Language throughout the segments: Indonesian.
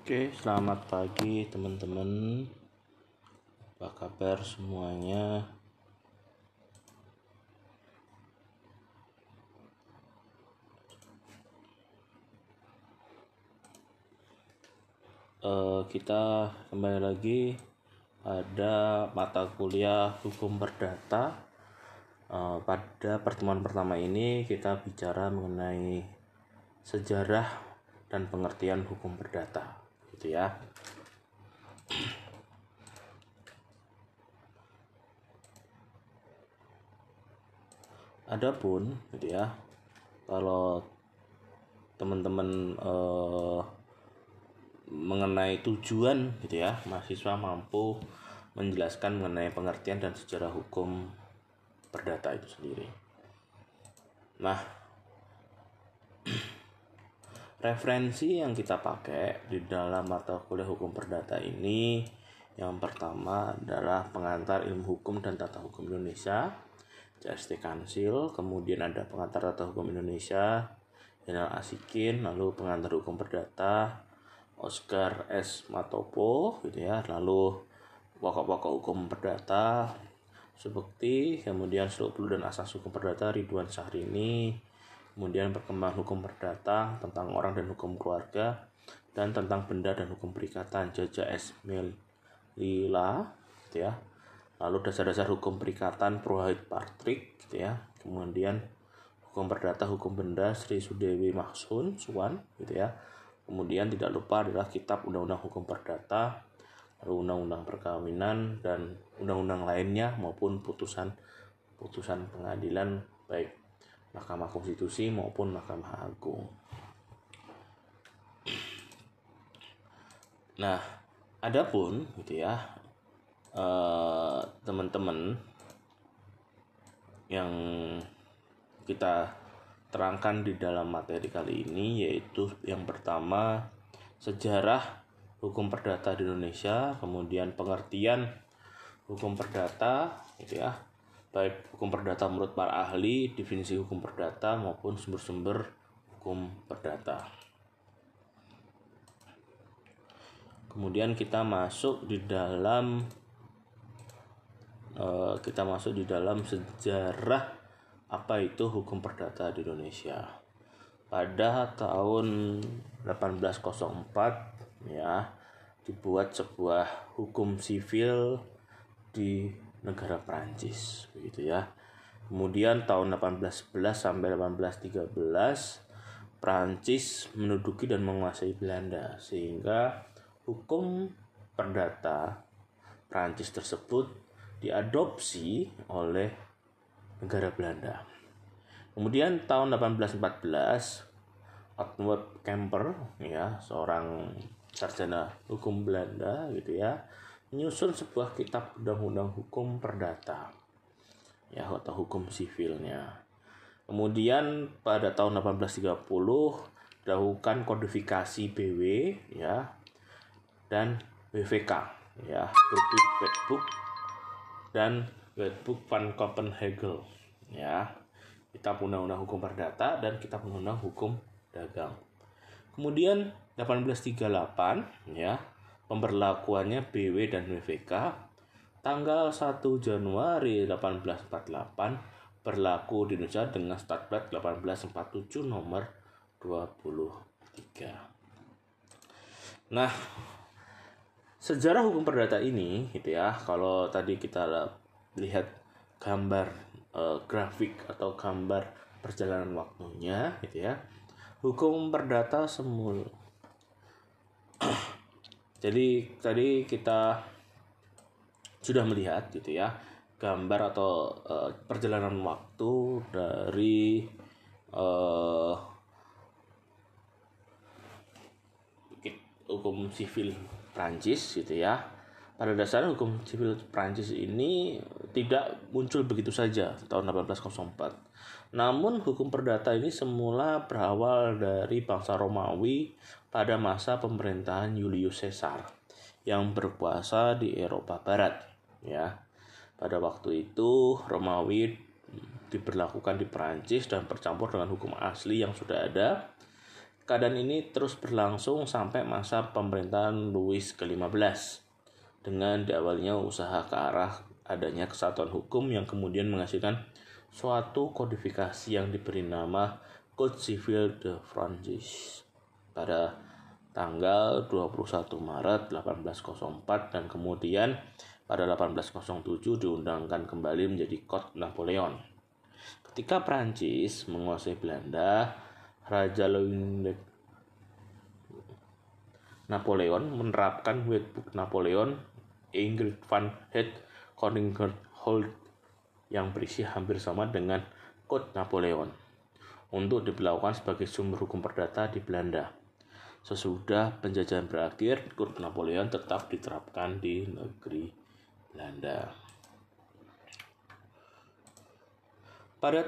Oke, selamat pagi teman-teman. Apa kabar semuanya? Uh, kita kembali lagi ada mata kuliah hukum perdata. Uh, pada pertemuan pertama ini kita bicara mengenai sejarah dan pengertian hukum perdata gitu ya Adapun gitu ya kalau teman-teman eh, mengenai tujuan gitu ya mahasiswa mampu menjelaskan mengenai pengertian dan sejarah hukum perdata itu sendiri. Nah, referensi yang kita pakai di dalam mata kuliah hukum perdata ini yang pertama adalah pengantar ilmu hukum dan tata hukum Indonesia CST Kansil kemudian ada pengantar tata hukum Indonesia Jenderal Asikin lalu pengantar hukum perdata Oscar S. Matopo gitu ya lalu pokok-pokok hukum perdata Subekti kemudian Seluk dan Asas Hukum Perdata Ridwan Syahrini kemudian perkembangan hukum perdata tentang orang dan hukum keluarga dan tentang benda dan hukum perikatan Jaja S. Lila gitu ya. Lalu dasar-dasar hukum perikatan Prohait Partrik gitu ya. Kemudian hukum perdata hukum benda Sri Sudewi Mahsun Suwan gitu ya. Kemudian tidak lupa adalah kitab undang-undang hukum perdata lalu undang-undang perkawinan dan undang-undang lainnya maupun putusan putusan pengadilan baik Mahkamah Konstitusi maupun Mahkamah Agung. Nah, adapun gitu ya eh, teman-teman yang kita terangkan di dalam materi kali ini yaitu yang pertama sejarah hukum perdata di Indonesia, kemudian pengertian hukum perdata gitu ya baik hukum perdata menurut para ahli, definisi hukum perdata maupun sumber-sumber hukum perdata. Kemudian kita masuk di dalam uh, kita masuk di dalam sejarah apa itu hukum perdata di Indonesia. Pada tahun 1804 ya dibuat sebuah hukum sivil di negara Prancis begitu ya. Kemudian tahun 1811 sampai 1813 Prancis menduduki dan menguasai Belanda sehingga hukum perdata Prancis tersebut diadopsi oleh negara Belanda. Kemudian tahun 1814 Otto Kemper ya seorang sarjana hukum Belanda gitu ya menyusun sebuah kitab undang-undang hukum perdata ya atau hukum sivilnya. Kemudian pada tahun 1830 dilakukan kodifikasi BW ya dan BVK ya Brooklyn Wetbook dan Wetbook van Copenhagen ya kitab undang-undang hukum perdata dan kitab undang-undang hukum dagang. Kemudian 1838 ya pemberlakuannya BW dan WVK tanggal 1 Januari 1848 berlaku di Indonesia dengan Statplat 1847 nomor 23. Nah, sejarah hukum perdata ini gitu ya, kalau tadi kita lihat gambar eh, grafik atau gambar perjalanan waktunya gitu ya. Hukum perdata semula jadi tadi kita sudah melihat gitu ya gambar atau uh, perjalanan waktu dari uh, hukum sivil Prancis gitu ya. Pada dasarnya hukum sivil Prancis ini tidak muncul begitu saja tahun 1804. Namun hukum perdata ini semula berawal dari bangsa Romawi pada masa pemerintahan Julius Caesar yang berkuasa di Eropa Barat ya. Pada waktu itu Romawi diberlakukan di Perancis dan bercampur dengan hukum asli yang sudah ada Keadaan ini terus berlangsung sampai masa pemerintahan Louis ke-15 dengan diawalinya usaha ke arah adanya kesatuan hukum yang kemudian menghasilkan suatu kodifikasi yang diberi nama Code Civil de France pada tanggal 21 Maret 1804 dan kemudian pada 1807 diundangkan kembali menjadi Code Napoleon. Ketika Prancis menguasai Belanda, Raja Louis Napoleon menerapkan Wetbook Napoleon Ingrid van Het Koningerhold yang berisi hampir sama dengan Code Napoleon untuk diberlakukan sebagai sumber hukum perdata di Belanda. Sesudah penjajahan berakhir, Code Napoleon tetap diterapkan di negeri Belanda. Pada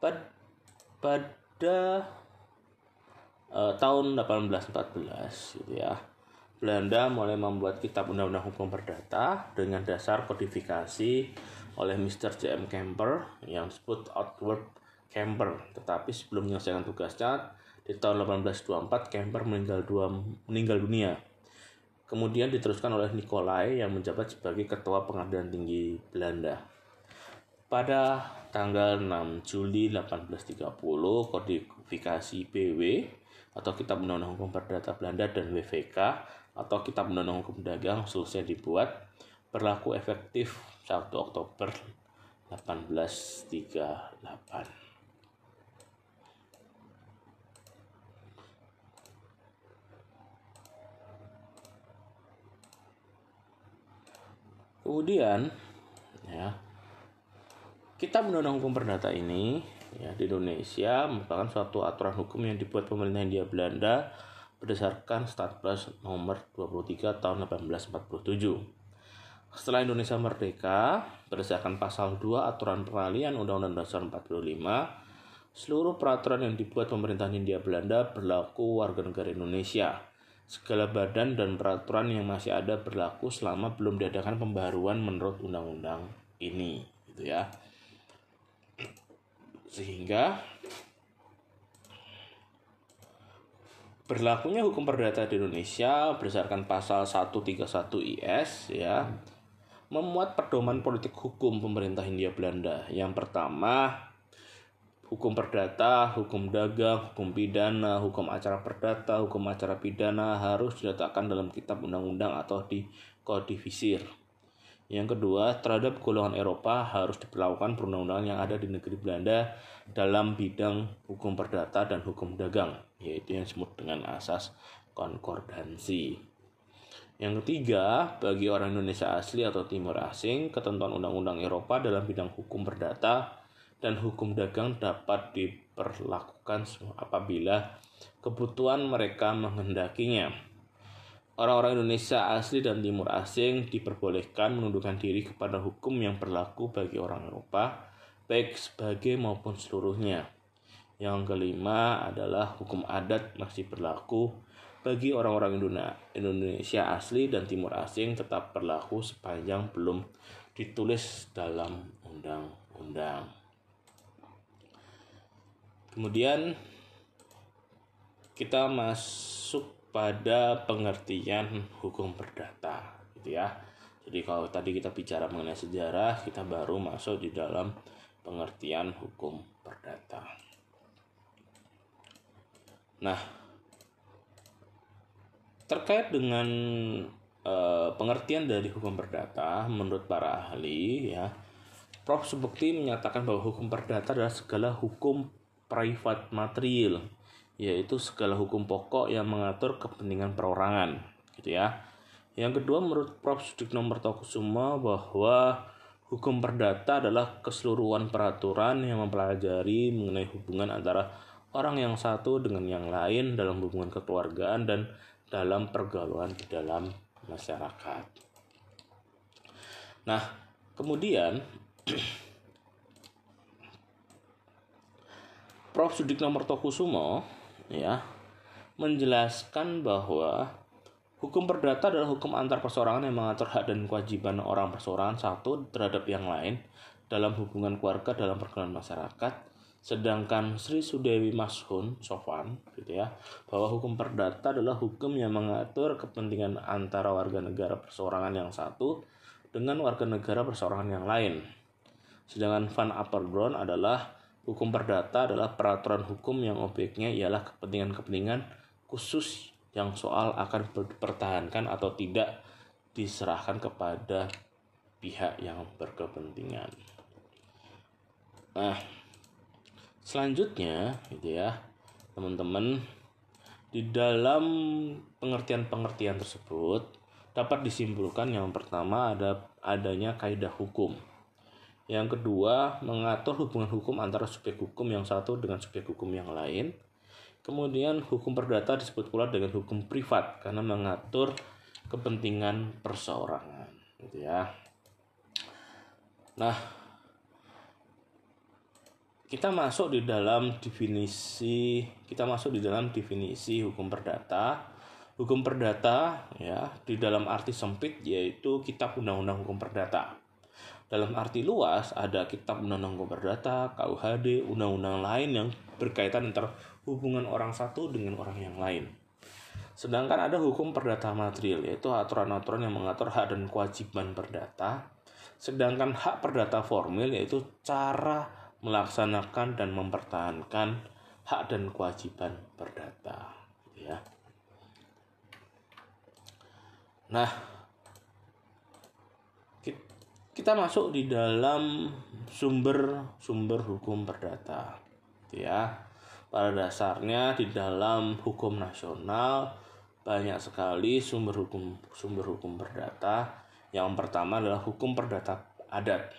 pad, pada uh, tahun 1814 gitu ya Belanda mulai membuat kitab undang-undang hukum perdata dengan dasar kodifikasi oleh Mr. J.M. Kemper yang disebut Outward Kemper. Tetapi sebelum menyelesaikan tugasnya, di tahun 1824 Kemper meninggal, dua, meninggal dunia. Kemudian diteruskan oleh Nikolai yang menjabat sebagai Ketua Pengadilan Tinggi Belanda. Pada tanggal 6 Juli 1830, kodifikasi BW atau Kitab Undang-Undang Hukum Perdata Belanda dan WVK atau Kitab Undang-Undang Hukum Dagang selesai dibuat berlaku efektif 1 Oktober 1838. Kemudian ya Kitab Undang-Undang Hukum Perdata ini ya di Indonesia merupakan suatu aturan hukum yang dibuat pemerintah Hindia Belanda berdasarkan Statpres nomor 23 tahun 1847. Setelah Indonesia merdeka, berdasarkan pasal 2 aturan peralihan Undang-Undang Dasar 45, seluruh peraturan yang dibuat pemerintahan Hindia Belanda berlaku warga negara Indonesia. Segala badan dan peraturan yang masih ada berlaku selama belum diadakan pembaruan menurut undang-undang ini, gitu ya. Sehingga berlakunya hukum perdata di Indonesia berdasarkan pasal 131 IS ya memuat pedoman politik hukum pemerintah Hindia Belanda. Yang pertama, hukum perdata, hukum dagang, hukum pidana, hukum acara perdata, hukum acara pidana harus diletakkan dalam kitab undang-undang atau dikodifisir. Yang kedua, terhadap golongan Eropa harus diperlakukan perundang-undangan yang ada di negeri Belanda dalam bidang hukum perdata dan hukum dagang, yaitu yang disebut dengan asas konkordansi. Yang ketiga, bagi orang Indonesia asli atau timur asing, ketentuan undang-undang Eropa dalam bidang hukum perdata dan hukum dagang dapat diperlakukan apabila kebutuhan mereka menghendakinya Orang-orang Indonesia asli dan timur asing diperbolehkan menundukkan diri kepada hukum yang berlaku bagi orang Eropa, baik sebagai maupun seluruhnya. Yang kelima adalah hukum adat masih berlaku bagi orang-orang Indonesia asli dan timur asing tetap berlaku sepanjang belum ditulis dalam undang-undang. Kemudian kita masuk pada pengertian hukum perdata gitu ya. Jadi kalau tadi kita bicara mengenai sejarah, kita baru masuk di dalam pengertian hukum perdata. Nah, terkait dengan e, pengertian dari hukum perdata menurut para ahli ya, Prof Subukti menyatakan bahwa hukum perdata adalah segala hukum private material yaitu segala hukum pokok yang mengatur kepentingan perorangan gitu ya yang kedua menurut Prof. Sudikno Mertokusuma bahwa hukum perdata adalah keseluruhan peraturan yang mempelajari mengenai hubungan antara orang yang satu dengan yang lain dalam hubungan kekeluargaan dan dalam pergaulan di dalam masyarakat. Nah, kemudian Prof. Sudikno Mertokusumo ya menjelaskan bahwa hukum perdata adalah hukum antar perseorangan yang mengatur hak dan kewajiban orang perseorangan satu terhadap yang lain dalam hubungan keluarga dalam pergaulan masyarakat Sedangkan Sri Sudewi Mashun Sofan gitu ya, bahwa hukum perdata adalah hukum yang mengatur kepentingan antara warga negara perseorangan yang satu dengan warga negara perseorangan yang lain. Sedangkan Van Apeldoorn adalah hukum perdata adalah peraturan hukum yang objeknya ialah kepentingan-kepentingan khusus yang soal akan dipertahankan atau tidak diserahkan kepada pihak yang berkepentingan. Nah, Selanjutnya, gitu ya, teman-teman, di dalam pengertian-pengertian tersebut dapat disimpulkan yang pertama ada adanya kaidah hukum. Yang kedua, mengatur hubungan hukum antara subjek hukum yang satu dengan subjek hukum yang lain. Kemudian hukum perdata disebut pula dengan hukum privat karena mengatur kepentingan perseorangan, gitu ya. Nah, kita masuk di dalam definisi kita masuk di dalam definisi hukum perdata hukum perdata ya di dalam arti sempit yaitu kitab undang-undang hukum perdata dalam arti luas ada kitab undang-undang perdata KUHD undang-undang lain yang berkaitan antara hubungan orang satu dengan orang yang lain. Sedangkan ada hukum perdata material yaitu aturan-aturan yang mengatur hak dan kewajiban perdata. Sedangkan hak perdata formil yaitu cara melaksanakan dan mempertahankan hak dan kewajiban perdata ya. Nah kita masuk di dalam sumber-sumber hukum perdata ya pada dasarnya di dalam hukum nasional banyak sekali sumber hukum sumber hukum perdata yang pertama adalah hukum perdata adat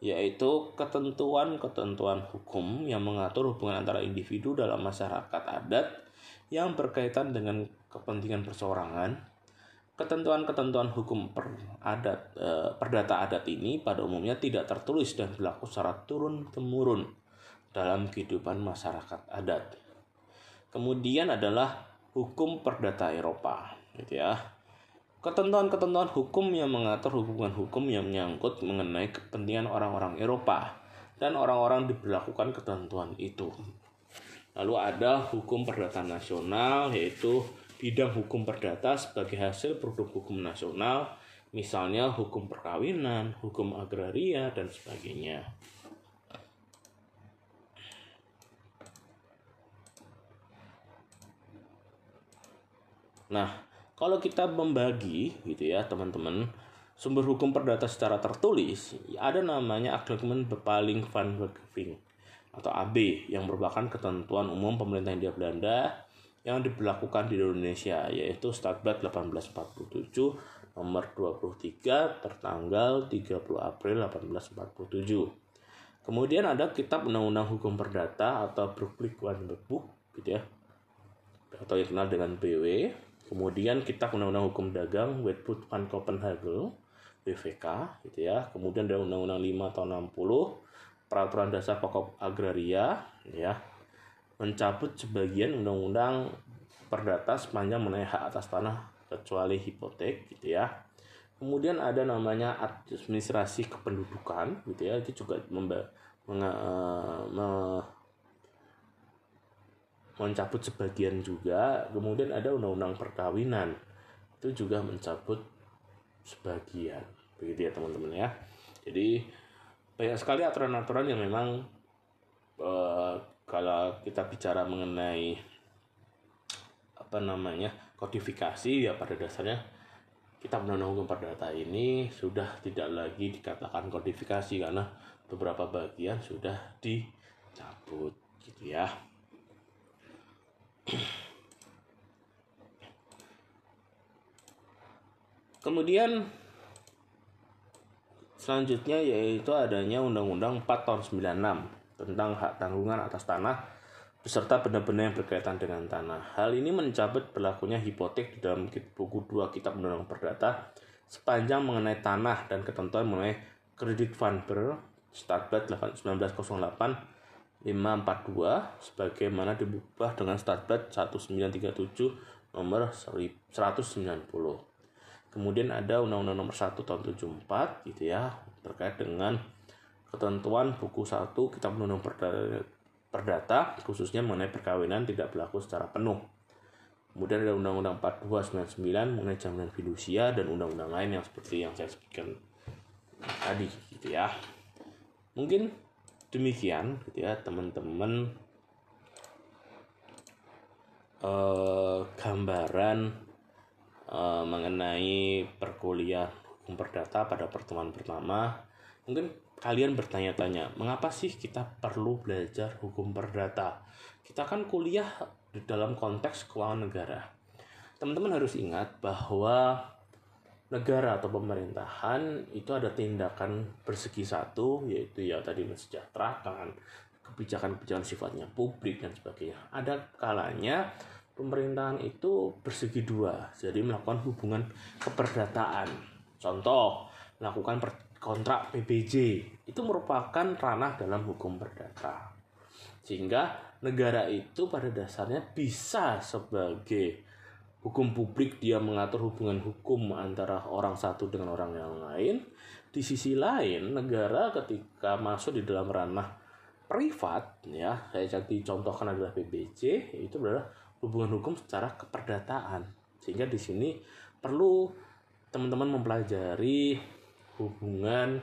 yaitu ketentuan-ketentuan hukum yang mengatur hubungan antara individu dalam masyarakat adat yang berkaitan dengan kepentingan perseorangan. Ketentuan-ketentuan hukum per adat, e, perdata adat ini pada umumnya tidak tertulis dan berlaku secara turun-temurun dalam kehidupan masyarakat adat. Kemudian adalah hukum perdata Eropa, gitu ya ketentuan-ketentuan hukum yang mengatur hubungan hukum yang menyangkut mengenai kepentingan orang-orang Eropa dan orang-orang diberlakukan ketentuan itu. Lalu ada hukum perdata nasional yaitu bidang hukum perdata sebagai hasil produk hukum nasional, misalnya hukum perkawinan, hukum agraria dan sebagainya. Nah, kalau kita membagi gitu ya teman-teman sumber hukum perdata secara tertulis ada namanya Agreement Bepaling van Werkeving atau AB yang merupakan ketentuan umum pemerintah Hindia Belanda yang diberlakukan di Indonesia yaitu Statblad 1847 nomor 23 tertanggal 30 April 1847. Kemudian ada Kitab Undang-Undang Hukum Perdata atau Brooklyn One Book gitu ya atau yang dikenal dengan BW Kemudian kita Undang-Undang Hukum Dagang Wetput van Copenhagen BVK gitu ya. Kemudian ada Undang-Undang 5 tahun 60 Peraturan Dasar Pokok Agraria ya. Mencabut sebagian undang-undang perdata sepanjang mengenai hak atas tanah kecuali hipotek gitu ya. Kemudian ada namanya administrasi kependudukan gitu ya. Itu juga memba, menga, me, mencabut sebagian juga kemudian ada undang-undang perkawinan itu juga mencabut sebagian begitu ya teman-teman ya jadi banyak sekali aturan-aturan yang memang uh, kalau kita bicara mengenai apa namanya kodifikasi ya pada dasarnya kita undang-undang hukum perdata ini sudah tidak lagi dikatakan kodifikasi karena beberapa bagian sudah dicabut gitu ya. Kemudian selanjutnya yaitu adanya Undang-Undang 4 tahun 96 tentang hak tanggungan atas tanah beserta benda-benda yang berkaitan dengan tanah. Hal ini mencabut berlakunya hipotek di dalam buku 2 Kitab Undang-Undang Perdata sepanjang mengenai tanah dan ketentuan mengenai kredit fund ber Statblad 1908 542 sebagaimana diubah dengan Statblad 1937 nomor 190. Kemudian ada Undang-Undang nomor 1 tahun 74 gitu ya terkait dengan ketentuan buku 1 Kitab Undang-Undang perdata khususnya mengenai perkawinan tidak berlaku secara penuh. Kemudian ada Undang-Undang 4299 mengenai jaminan fidusia dan undang-undang lain yang seperti yang saya sebutkan tadi gitu ya. Mungkin demikian gitu ya teman-teman eh, gambaran eh, mengenai perkuliahan hukum perdata pada pertemuan pertama. Mungkin kalian bertanya-tanya, mengapa sih kita perlu belajar hukum perdata? Kita kan kuliah di dalam konteks keuangan negara. Teman-teman harus ingat bahwa negara atau pemerintahan itu ada tindakan bersegi satu, yaitu ya tadi mensejahterakan, kebijakan-kebijakan sifatnya publik dan sebagainya. Ada kalanya pemerintahan itu bersegi dua, jadi melakukan hubungan keperdataan. Contoh, melakukan kontrak PBJ itu merupakan ranah dalam hukum perdata. Sehingga negara itu pada dasarnya bisa sebagai hukum publik dia mengatur hubungan hukum antara orang satu dengan orang yang lain. Di sisi lain, negara ketika masuk di dalam ranah privat ya, saya jadi contohkan adalah PBJ, itu adalah hubungan hukum secara keperdataan. Sehingga di sini perlu teman-teman mempelajari hubungan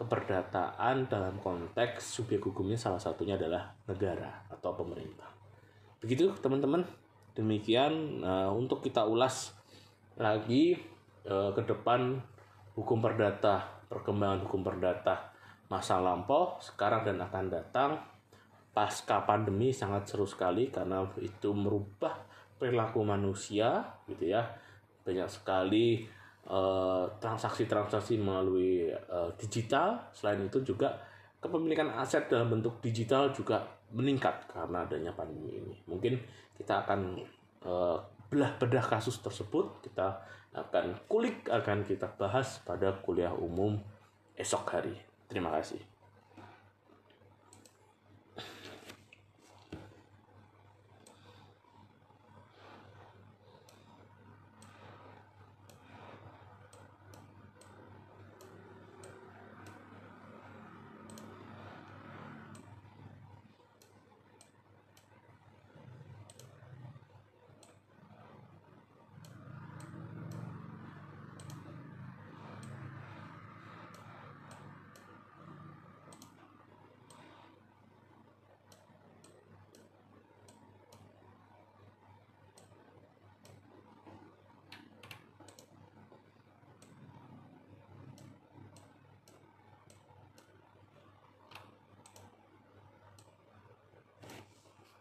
keperdataan dalam konteks subjek hukumnya salah satunya adalah negara atau pemerintah. Begitu teman-teman. Demikian uh, untuk kita ulas lagi uh, ke depan hukum perdata, perkembangan hukum perdata masa lampau, sekarang dan akan datang. Pasca pandemi sangat seru sekali karena itu merubah perilaku manusia gitu ya. Banyak sekali Eh, transaksi-transaksi melalui uh, digital. Selain itu juga kepemilikan aset dalam bentuk digital juga meningkat karena adanya pandemi ini. Mungkin kita akan uh, belah bedah kasus tersebut, kita akan kulik akan kita bahas pada kuliah umum esok hari. Terima kasih.